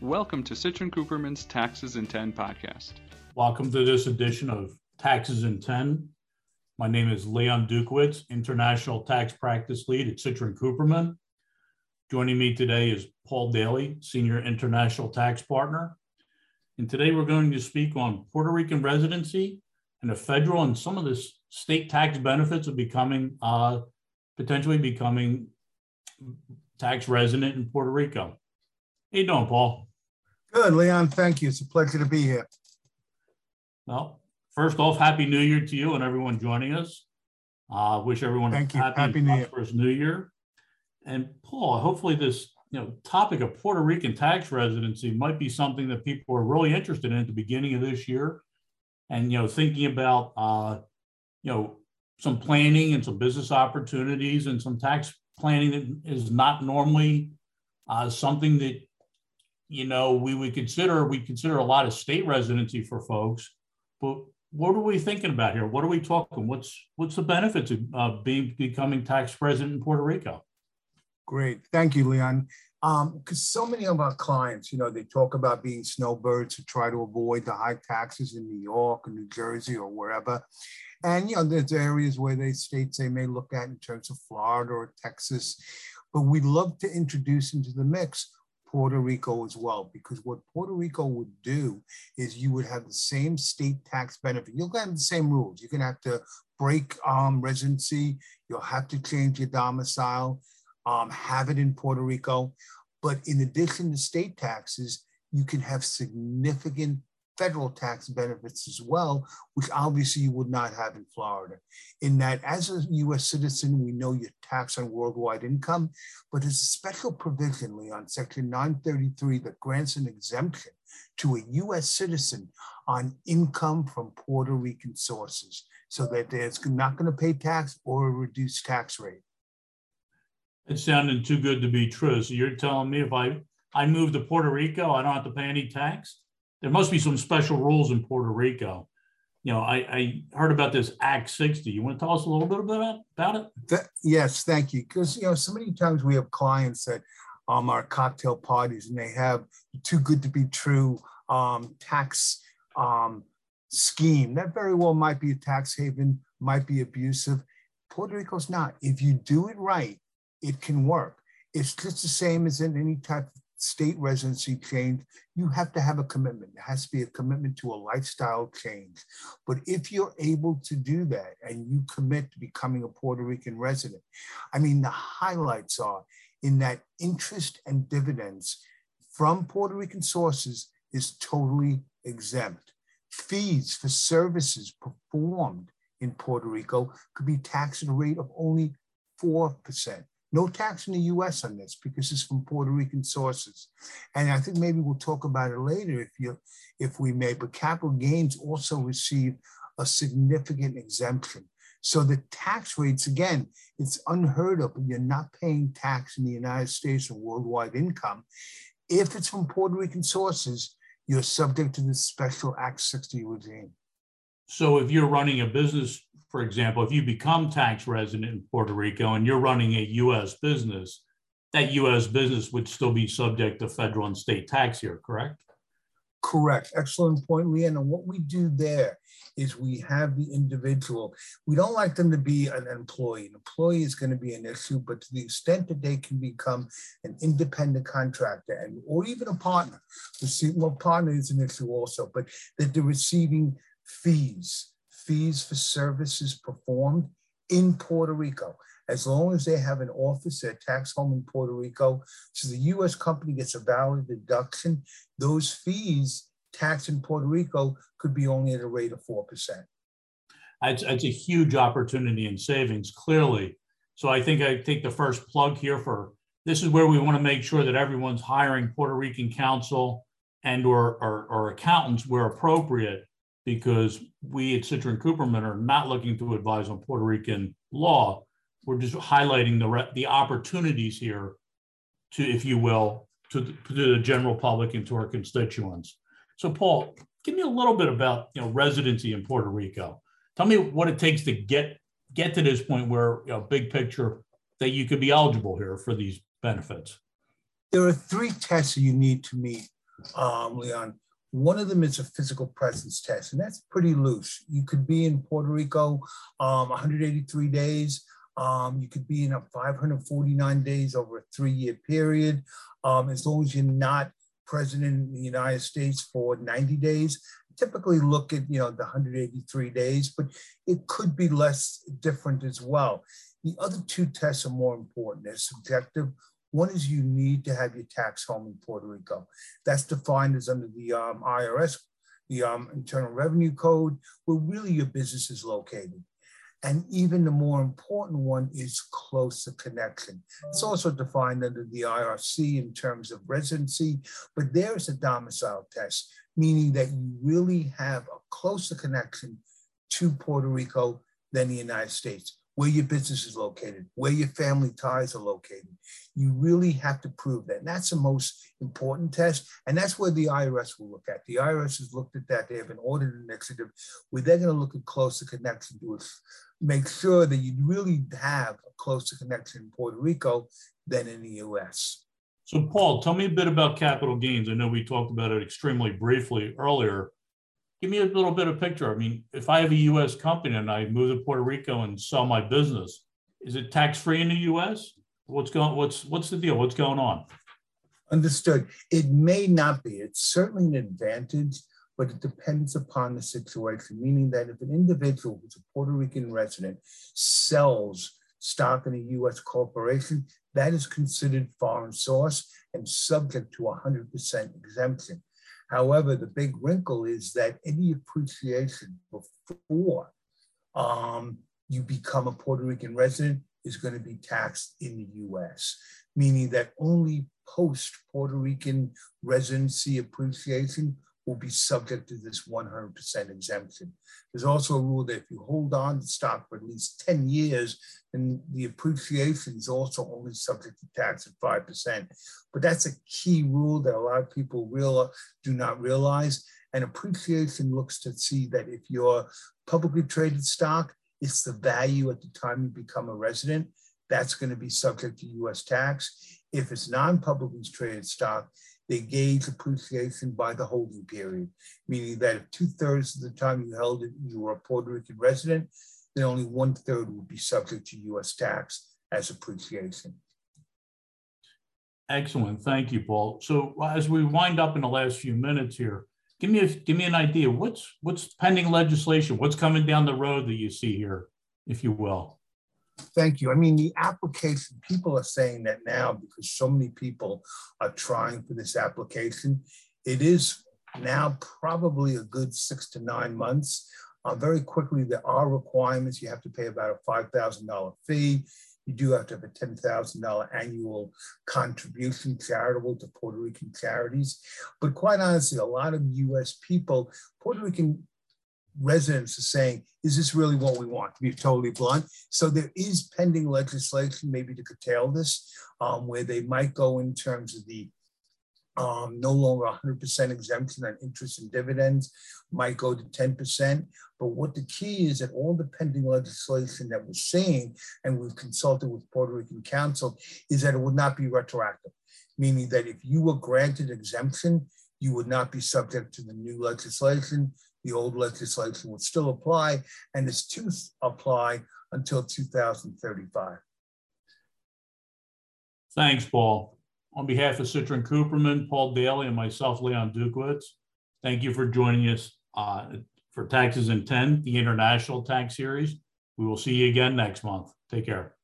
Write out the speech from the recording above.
Welcome to Citrin Cooperman's Taxes in 10 podcast. Welcome to this edition of Taxes in 10. My name is Leon Dukowitz, International Tax Practice Lead at Citrin Cooperman. Joining me today is Paul Daly, Senior International Tax Partner. And today we're going to speak on Puerto Rican residency and the federal and some of the state tax benefits of becoming, uh, potentially becoming tax resident in Puerto Rico. How you doing, Paul? Good, Leon. Thank you. It's a pleasure to be here. Well, first off, Happy New Year to you and everyone joining us. Uh, wish everyone Thank you. happy, Happy New Year. prosperous New Year. And Paul, hopefully this you know topic of Puerto Rican tax residency might be something that people are really interested in at the beginning of this year, and you know thinking about uh, you know some planning and some business opportunities and some tax planning that is not normally uh, something that you know we would consider we consider a lot of state residency for folks but what are we thinking about here what are we talking what's what's the benefits of uh, being becoming tax resident in puerto rico Great. Thank you, Leon. Because so many of our clients, you know, they talk about being snowbirds to try to avoid the high taxes in New York or New Jersey or wherever. And, you know, there's areas where they states they may look at in terms of Florida or Texas. But we'd love to introduce into the mix Puerto Rico as well, because what Puerto Rico would do is you would have the same state tax benefit. You'll have the same rules. You're going to have to break um, residency. You'll have to change your domicile um, have it in Puerto Rico. But in addition to state taxes, you can have significant federal tax benefits as well, which obviously you would not have in Florida. In that, as a US citizen, we know you're taxed on worldwide income, but there's a special provision, Leon, Section 933, that grants an exemption to a US citizen on income from Puerto Rican sources so that there's not going to pay tax or a reduced tax rate. it's sounding too good to be true so you're telling me if i i move to puerto rico i don't have to pay any tax there must be some special rules in puerto rico you know i i heard about this act 60 you want to tell us a little bit about about it Th- yes, thank you. Because you know, so many times we have clients that um, are cocktail parties and they have too good to be true um, tax um, scheme. That very well might be a tax haven, might be abusive. Puerto Rico's not. If you do it right, it can work. It's just the same as in any type of state residency change. You have to have a commitment. It has to be a commitment to a lifestyle change. But if you're able to do that and you commit to becoming a Puerto Rican resident, I mean, the highlights are in that interest and dividends from Puerto Rican sources is totally exempt. Fees for services performed in Puerto Rico could be taxed at a rate of only 4%. No tax in the US on this because it's from Puerto Rican sources. And I think maybe we'll talk about it later if you if we may, but capital gains also receive a significant exemption. So the tax rates, again, it's unheard of. You're not paying tax in the United States or worldwide income. If it's from Puerto Rican sources, you're subject to the special Act 60 regime. So if you're running a business, for example, if you become tax resident in Puerto Rico and you're running a US business, that US business would still be subject to federal and state tax here, correct? Correct. Excellent point, Leanne. And what we do there is we have the individual. We don't like them to be an employee. An employee is going to be an issue, but to the extent that they can become an independent contractor and or even a partner, the well, partner is an issue also, but that they're receiving fees, fees for services performed in Puerto Rico. As long as they have an office, their tax home in Puerto Rico, so the U.S. company gets a valid deduction, those fees taxed in Puerto Rico could be only at a rate of 4%. It's, a huge opportunity in savings, clearly. So I think I take the first plug here for this is where we want to make sure that everyone's hiring Puerto Rican counsel and or, or, or accountants where appropriate, because we at Citrin Cooperman are not looking to advise on Puerto Rican law. We're just highlighting the the opportunities here to, if you will, to, the- to the general public and to our constituents. So, Paul, give me a little bit about you know residency in Puerto Rico. Tell me what it takes to get get to this point where you know, big picture that you could be eligible here for these benefits. There are three tests you need to meet um, Leon. One of them is a physical presence test, and that's pretty loose. You could be in Puerto Rico um, 183 days. Um, you could be in a 549 days over a three-year period, um, as long as you're not present in the United States for 90 days. Typically look at you know the 183 days, but it could be less different as well. The other two tests are more important. They're subjective. One is you need to have your tax home in Puerto Rico. That's defined as under the um, IRS, the um, Internal Revenue Code, where really your business is located. And even the more important one is closer connection. It's also defined under the IRC in terms of residency, but there's a domicile test, meaning that you really have a closer connection to Puerto Rico than the United States where your business is located, where your family ties are located. You really have to prove that. And that's the most important test. And that's where the IRS will look at. The IRS has looked at that. They have an audit initiative where they're going to look at closer connection to make sure that you really have a closer connection in Puerto Rico than in the US. So, Paul, tell me a bit about capital gains. I know we talked about it extremely briefly earlier give me a little bit of picture. I mean, if I have a U.S. company and I move to Puerto Rico and sell my business, is it tax free in the U.S.? What's going? What's what's the deal? What's going on? Understood. It may not be. It's certainly an advantage, but it depends upon the situation. Meaning that if an individual who's a Puerto Rican resident sells stock in a U.S. corporation, that is considered foreign source and subject to 100% exemption. However, the big wrinkle is that any appreciation before um, you become a Puerto Rican resident is going to be taxed in the US, meaning that only post Puerto Rican residency appreciation will be subject to this 100% exemption. There's also a rule that if you hold on to stock for at least 10 years, then the appreciation is also only subject to tax at 5%. But that's a key rule that a lot of people real, do not realize. And appreciation looks to see that if you're publicly traded stock, it's the value at the time you become a resident. That's going to be subject to US tax. If it's non publicly traded stock, they gauge appreciation by the holding period, meaning that if two thirds of the time you held it, you were a Puerto Rican resident, then only one third would be subject to US tax as appreciation. Excellent. Thank you, Paul. So as we wind up in the last few minutes here, give me a, give me an idea. What's what's pending legislation? What's coming down the road that you see here, if you will? Thank you. I mean, the application, people are saying that now because so many people are trying for this application. It is now probably a good six to nine months. Uh, very quickly, there are requirements. You have to pay about a $5,000 fee. You do have to have a $10,000 annual contribution charitable to Puerto Rican charities. But quite honestly, a lot of US people, Puerto Rican residents are saying, is this really what we want, to be totally blunt? So there is pending legislation maybe to curtail this, um, where they might go in terms of the um, no longer 100% exemption on interest and dividends, might go to 10%. But what the key is that all the pending legislation that we're seeing, and we've consulted with Puerto Rican counsel, is that it would not be retroactive, meaning that if you were granted exemption, you would not be subject to the new legislation the old legislation would still apply and is to apply until 2035. Thanks, Paul. On behalf of Citrin Cooperman, Paul Daly, and myself, Leon Dukowitz, thank you for joining us uh, for Taxes in 10, the International Tax Series. We will see you again next month. Take care.